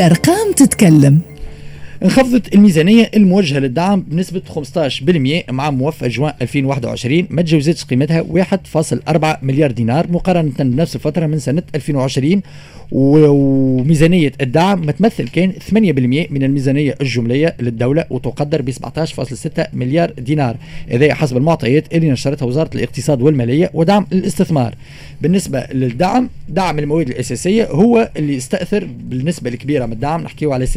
الأرقام تتكلم. انخفضت الميزانية الموجهة للدعم بنسبة 15% مع موفق جوان 2021 ما تجاوزتش قيمتها 1.4 مليار دينار مقارنة بنفس الفترة من سنة 2020 وميزانية الدعم ما تمثل كان 8% من الميزانية الجملية للدولة وتقدر ب 17.6 مليار دينار. هذا حسب المعطيات اللي نشرتها وزارة الاقتصاد والمالية ودعم الاستثمار. بالنسبة للدعم دعم المواد الأساسية هو اللي استأثر بالنسبة الكبيرة من الدعم نحكيه على 60.8%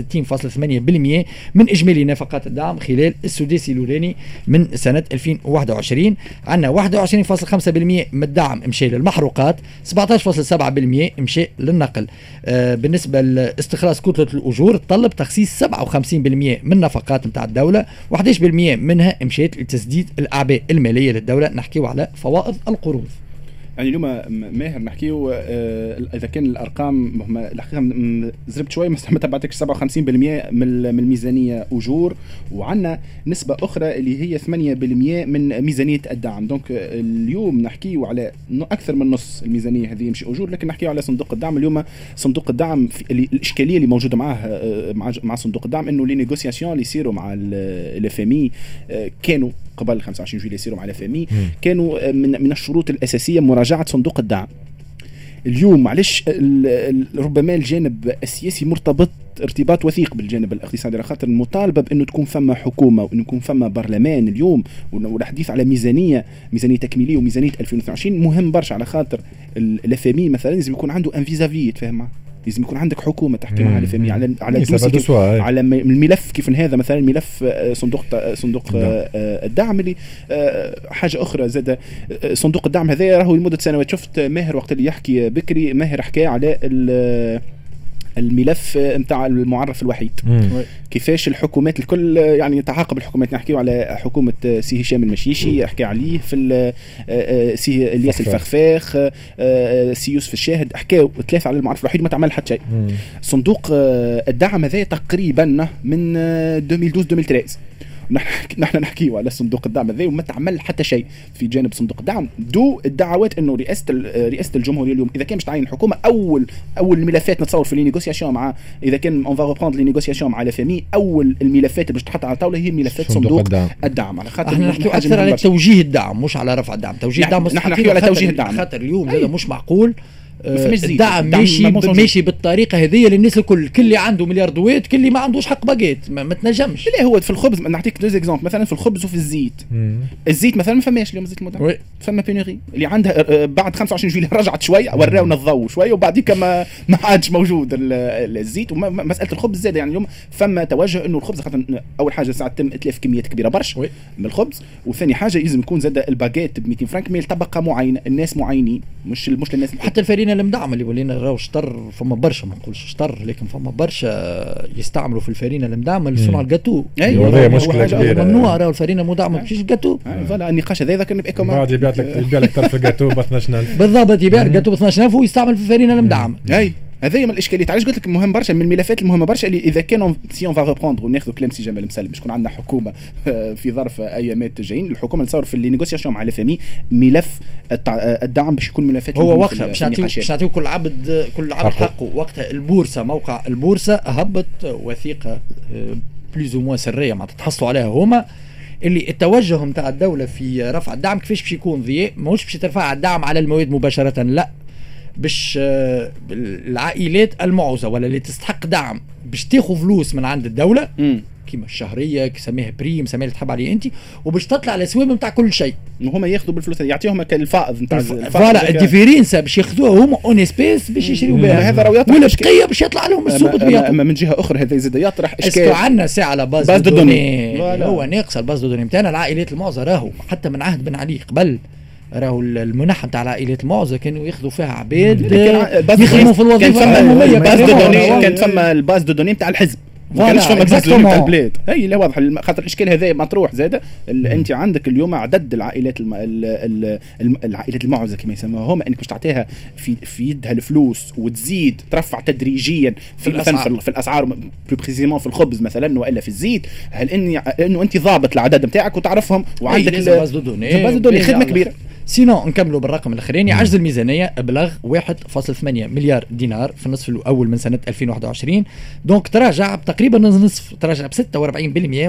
من إجمالي نفقات الدعم خلال السداسي الأولاني من سنة 2021 عندنا 21.5% من الدعم مشى للمحروقات 17.7% مشى للنقل. آه بالنسبة لاستخلاص كتلة الأجور تطلب تخصيص 57% من نفقات نتاع الدولة و11% منها مشيت لتسديد الأعباء المالية للدولة. نحكيه على فوائد القروض. يعني اليوم ماهر نحكيو آه إذا كان الأرقام الحقيقة زربت شوية ما تبعتكش 57% من الميزانية أجور. وعندنا نسبة أخرى اللي هي 8% من ميزانية الدعم. Donc اليوم نحكيو على أكثر من نص الميزانية هذه يمشي أجور لكن نحكيو على صندوق الدعم. اليوم صندوق الدعم اللي الإشكالية اللي موجودة معاه آه، مع صندوق الدعم إنه les négociations اللي يصيروا مع ال FMI آه، كانوا قبل 25 جويلية يصيروا مع ال FMI كانوا من من الشروط الأساسية مراجعة صندوق الدعم. اليوم معلش ربما الجانب السياسي مرتبط ارتباط وثيق بالجانب الاقتصادي على خاطر المطالبه بأنه تكون فما حكومة وإنه يكون فما برلمان اليوم والحديث على ميزانية ميزانية تكميلية وميزانية 2022 مهم برشا على خاطر ال FMI مثلا لازم يكون عنده un vis-à-vis يتفاهم لازم يكون عندك حكومة تحكي معها ال FMI على على على الملف كيف هذا مثلا ملف آه، صندوق صندوق نعم. آه، الدعم اللي آه، حاجة أخرى زاد صندوق الدعم هذا راهو لمدة سنوات. شفت ماهر وقت اللي يحكي بكري ماهر حكى على الملف نتاع المعرف الوحيد. كيفاش الحكومات الكل يعني تعاقب الحكومات؟ نحكيو على حكومة سي هشام المشيشي حكى عليه في سي إلياس الفخفاخ سي يوسف الشاهد حكاو ثلاثة على المعرف الوحيد ما تعمل حتى شيء. صندوق الدعم هذا تقريبا من 2012 2013 نحن نحكيو على صندوق الدعم هذا وما تعمل حتى شيء في جانب صندوق الدعم. دو الدعوات إنه رئاسة رئاسة الجمهورية اليوم إذا كان مش تعين الحكومة اول أول الملفات نتصور في les négociations مع إذا كان on va reprendre les négociations مع ال FMI أول الملفات اللي باش تحط على الطاوله هي ملفات صندوق, صندوق الدعم. الدعم. على خاطر إحنا نحكيو أكثر على توجيه الدعم مش على رفع الدعم. توجيه الدعم نحن نحكيو على توجيه الدعم. خاطر اليوم هذا مش معقول. الدعم ماشي ماشي بالطريقة هذه للناس الكل كل اللي عنده مليار دوات كل اللي ما عندوش حق باجيت ما, ما تنجمش. لا هو في الخبز نعطيك deux exemples مثلا في الخبز وفي الزيت. الزيت مثلا ما فماش اليوم زيت المدعم فما pénurie اللي عندها آه، آه، بعد 25 جويلية رجعت شوية وراونا الضوء شوية وبعديك ما ما عادش موجود الزيت. ومساله الخبز زاد يعني اليوم فما توجه إنه الخبز خاطر أول حاجة ساعه تم إتلاف كميات كبيرة برشا من الخبز. وثاني حاجة لازم يكون زاد الباجيت ب 200 فرنك من طبقة معينة الناس معينين مش مش الناس حتى الفرينة المدعمه اللي ولينا راهو شطر فما برشا ما نقولش شطر لكن فما برشا يستعملوا في الفرينة المدعمه لصنع الجاتو. أيوه. مشكلة كبيرة. ممنوع راهو الفرينة المدعمه ماشيش ال gâteau voilà النقاش هذا كان بإيكو بعد يبيع لك يبيع لك طرف الجاتو ب 12000 بالضبط يبيع الجاتو ب 12000 ويستعمل في الفرينة المدعمه أي. هذه من الاشكاليات علاش قلت لك مهم برشا؟ من الملفات المهمة برشا اللي إذا كانوا si on va reprendre وناخذوا كلام سي جمال مسلم باش يكون عندنا حكومة في ظرف أيامات جايين. الحكومة تصور في ال négociations مع ال FMI ملف الدعم باش يكون ملفات هو وقتها باش نعطيو كل عبد كل عبد حقه. وقتها البورصة موقع البورصة هبط وثيقة plus ou moins سريه معناتها تحصلوا عليها هما. اللي التوجه نتاع الدولة في رفع الدعم كيفاش باش يكون ضياء ماهوش باش ترفع الدعم على المواد مباشرة لا. باش آه، العائلات المعوزة ولا اللي تستحق دعم باش تاخذ فلوس من عند الدولة كيما الشهرية كسميها prime سميها اللي تحب عليه أنت وباش تطلع الاسوام نتاع كل شيء. هما ياخذوا بالفلوس يعطيهم الفائض نتاع voilà ال différence باش ياخذوها هما en espèces باش يشريوا بها. هذا راهو يطرح والبقيه باش يطلع لهم السوق اما, من جهة أخرى هذا يزيد يطرح إشكال. est-ce que عندنا ساعة على base, base de données هو ناقصه ال base de données نتاعنا العائلات المعوزة راهو حتى من عهد بن علي قبل. راهو المنح نتاع العائلات المعوزة كانوا ياخذوا فيها عباد يخدموا في دوني كانت فما ال base de données نتاع الحزب. ما كانش فما ال base de نتاع البلاد. هي لا واضح. خاطر الإشكال هذا مطروح زاده أنت عندك اليوم عدد العائلات الم... ال... ال... العائلات المعوزة كما يسموها إنك باش تعطيها في في يدها الفلوس وتزيد ترفع تدريجيا في مثلا في الأسعار plus précisément في الخبز مثلا والا في الزيت. هل اني إنه أنت ضابط العدد نتاعك وتعرفهم وعندك base de données. خدمة كبيرة. sinon نكملوا بالرقم الاخراني عجز الميزانية بلغ 1.8 مليار دينار في النصف الأول من سنة 2021 دونك تراجع تقريبا نصف تراجع ب 46%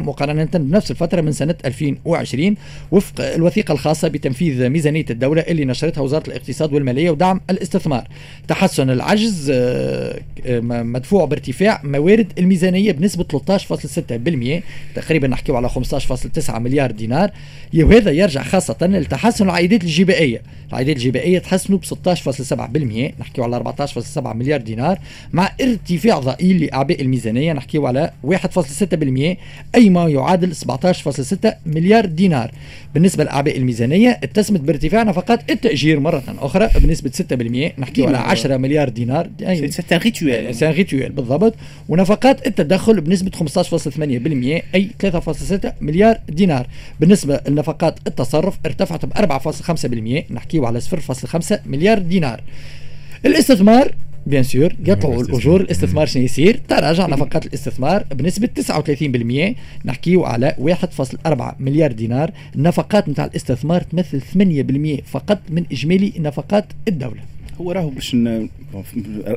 مقارنة بنفس الفترة من سنة 2020 وفق الوثيقة الخاصة بتنفيذ ميزانية الدولة اللي نشرتها وزارة الاقتصاد والمالية ودعم الاستثمار. تحسن العجز آه، آه، مدفوع بارتفاع موارد الميزانية بنسبة 13.6% تقريبا نحكيو على 15.9 مليار دينار. وهذا يرجع خاصة لتحسن العائدات الجبائية. العائدات الجبائية تحسنوا ب 16.7% نحكيو على 14.7 مليار دينار. مع ارتفاع ضئيل لأعباء الميزانية نحكيو على 1.6% أي ما يعادل 17.6 مليار دينار. بالنسبة لأعباء الميزانية اتسمت بارتفاع نفقات التأجير مرة أخرى بنسبة 6% نحكيو على 10 مليار دينار. c'est rituel بالضبط. ونفقات التدخل بنسبة 15.8% أي 3.6 مليار دينار. بالنسبة لنفقات التصرف ارتفعت ب 4.5% نحكيو على 0.5 مليار دينار. الاستثمار bien sûr يطلعوا الاجور الاستثمار شنو يصير؟ تراجع نفقات الاستثمار بنسبة 39% نحكيو على 1.4 مليار دينار. النفقات نتاع الاستثمار تمثل 8% فقط من إجمالي نفقات الدولة. هو راهو باش ن...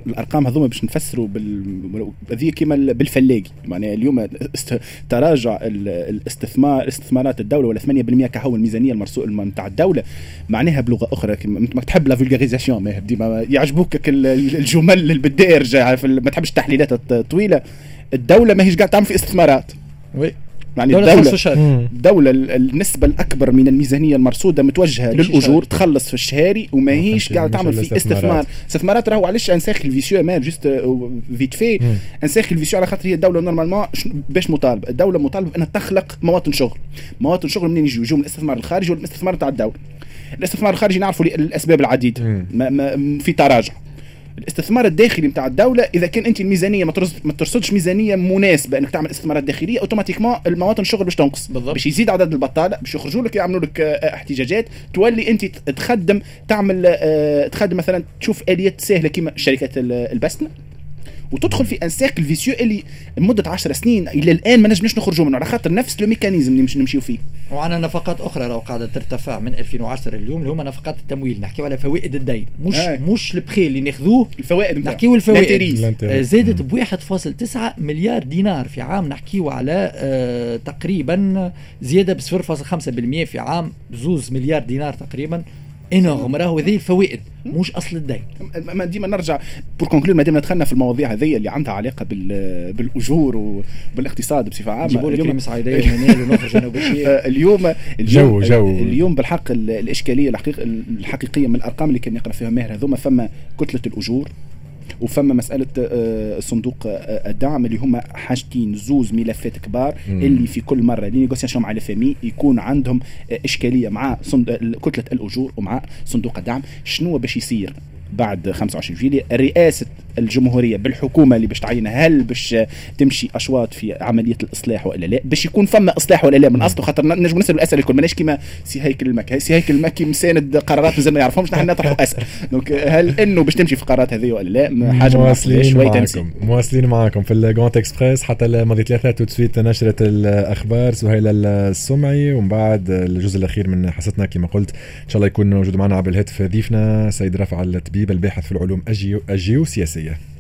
الأرقام هذوما باش نفسروا بال هذه كيما بالفلاقي. معناها اليوم است... تراجع الاستثمار استثمارات الدولة ولا 8% كهو الميزانية المرصودة نتاع الدولة. معناها بلغة أخرى كما ما تحب la vulgarisation ديما يعجبوك الجمل الدارجه ما تحبش التحليلات الطويله الدولة ماهيش قاعدة تعمل في استثمارات. oui. يعني دولة الدولة, دولة النسبة الأكبر من الميزانية المرصودة متوجهة للأجور تخلص في الشهري وماهيش قاعدة تعمل في استثمار. استثمارات راهو علاش un cercle vicieux mais juste vite fait un cercle vicieux على خاطر هي الدولة normalement باش مطالبة الدولة مطالبة بأنها تخلق مواطن شغل. مواطن شغل منين يجوا يجوا من الاستثمار الخارجي ولا من الاستثمار تاع الدولة. الإستثمار الخارجي نعرفوا الأسباب العديدة. ما ما في تراجع. الاستثمار الداخلي نتاع الدولة إذا كان أنت الميزانية ما ترصدش ميزانية مناسبة إنك تعمل استثمارات داخلية أوتوماتيكمون المواطن الشغل باش تنقص بالضبط. باش يزيد عدد البطالة باش يخرجوا لك يعملوا لك آه، احتجاجات تولي أنت تخدم تعمل آه، تخدم مثلا تشوف آليات سهلة كما شركات البسنة وتدخل في ان سيركل فيسيو اللي لمده 10 سنين إلى الآن ما نجمش نخرجوا منه على خاطر نفس le mécanisme اللي مش نمشيو فيه. وعندنا نفقات أخرى راهو قاعدة ترتفع من 2010 اليوم اللي هما نفقات التمويل نحكيو على فوائد الدين. مش آه. مش البخي اللي ناخذوه الفوائد نحكيو الفوائد. آه زادت ب 1.9 مليار دينار في عام نحكيو على آه تقريبا زيادة ب 0.5% في عام 2 مليار دينار تقريبا. énorme راهو هذه الفوائد مش أصل الدين. ما ديما نرجع pour conclure ما ديما دخلنا في المواضيع هذه اللي عندها علاقة بالأجور وبالاقتصاد بصفة عامة. أنا اليوم اليوم je je. اليوم بالحق الإشكالية الحقيقية من الأرقام اللي كان يقرا فيها ماهر هذوما فما كتلة الأجور. وفما مسألة آه، صندوق آه، الدعم اللي هما حاجتين زوز ملفات كبار. اللي في كل مرة les négociations مع ال FMI يكون عندهم آه، إشكالية مع كتلة الأجور ومع صندوق الدعم شنو باش يصير بعد 25 جويلية رئاسة الجمهورية بالحكومة اللي باش تعينها. هل باش تمشي أشواط في عملية الإصلاح ولا لا؟ باش يكون فما إصلاح ولا لا؟ من أصله خاطر نجم نسأل الأسئلة الكل. ماناش كيما سي هيكل المكي. سي هيكل المكي مساند قرارات مازال ما يعرفهمش. نحن نطرحوا أسئلة. donc هل إنه باش تمشي في القرارات هذه ولا لا؟ حاجة مواصلين معاكم. مواصلين معاكم في ال Grand Express حتى ماضي ثلاثة tout de suite نشرت الأخبار. سهيلة السمعي. ومن بعد الجزء الأخير من حصتنا كما قلت إن شاء الله يكون موجود معنا عبر الهاتف ضيفنا سيد رفع الطبيب الباحث في العلوم الجيو الجيوسياسيه you.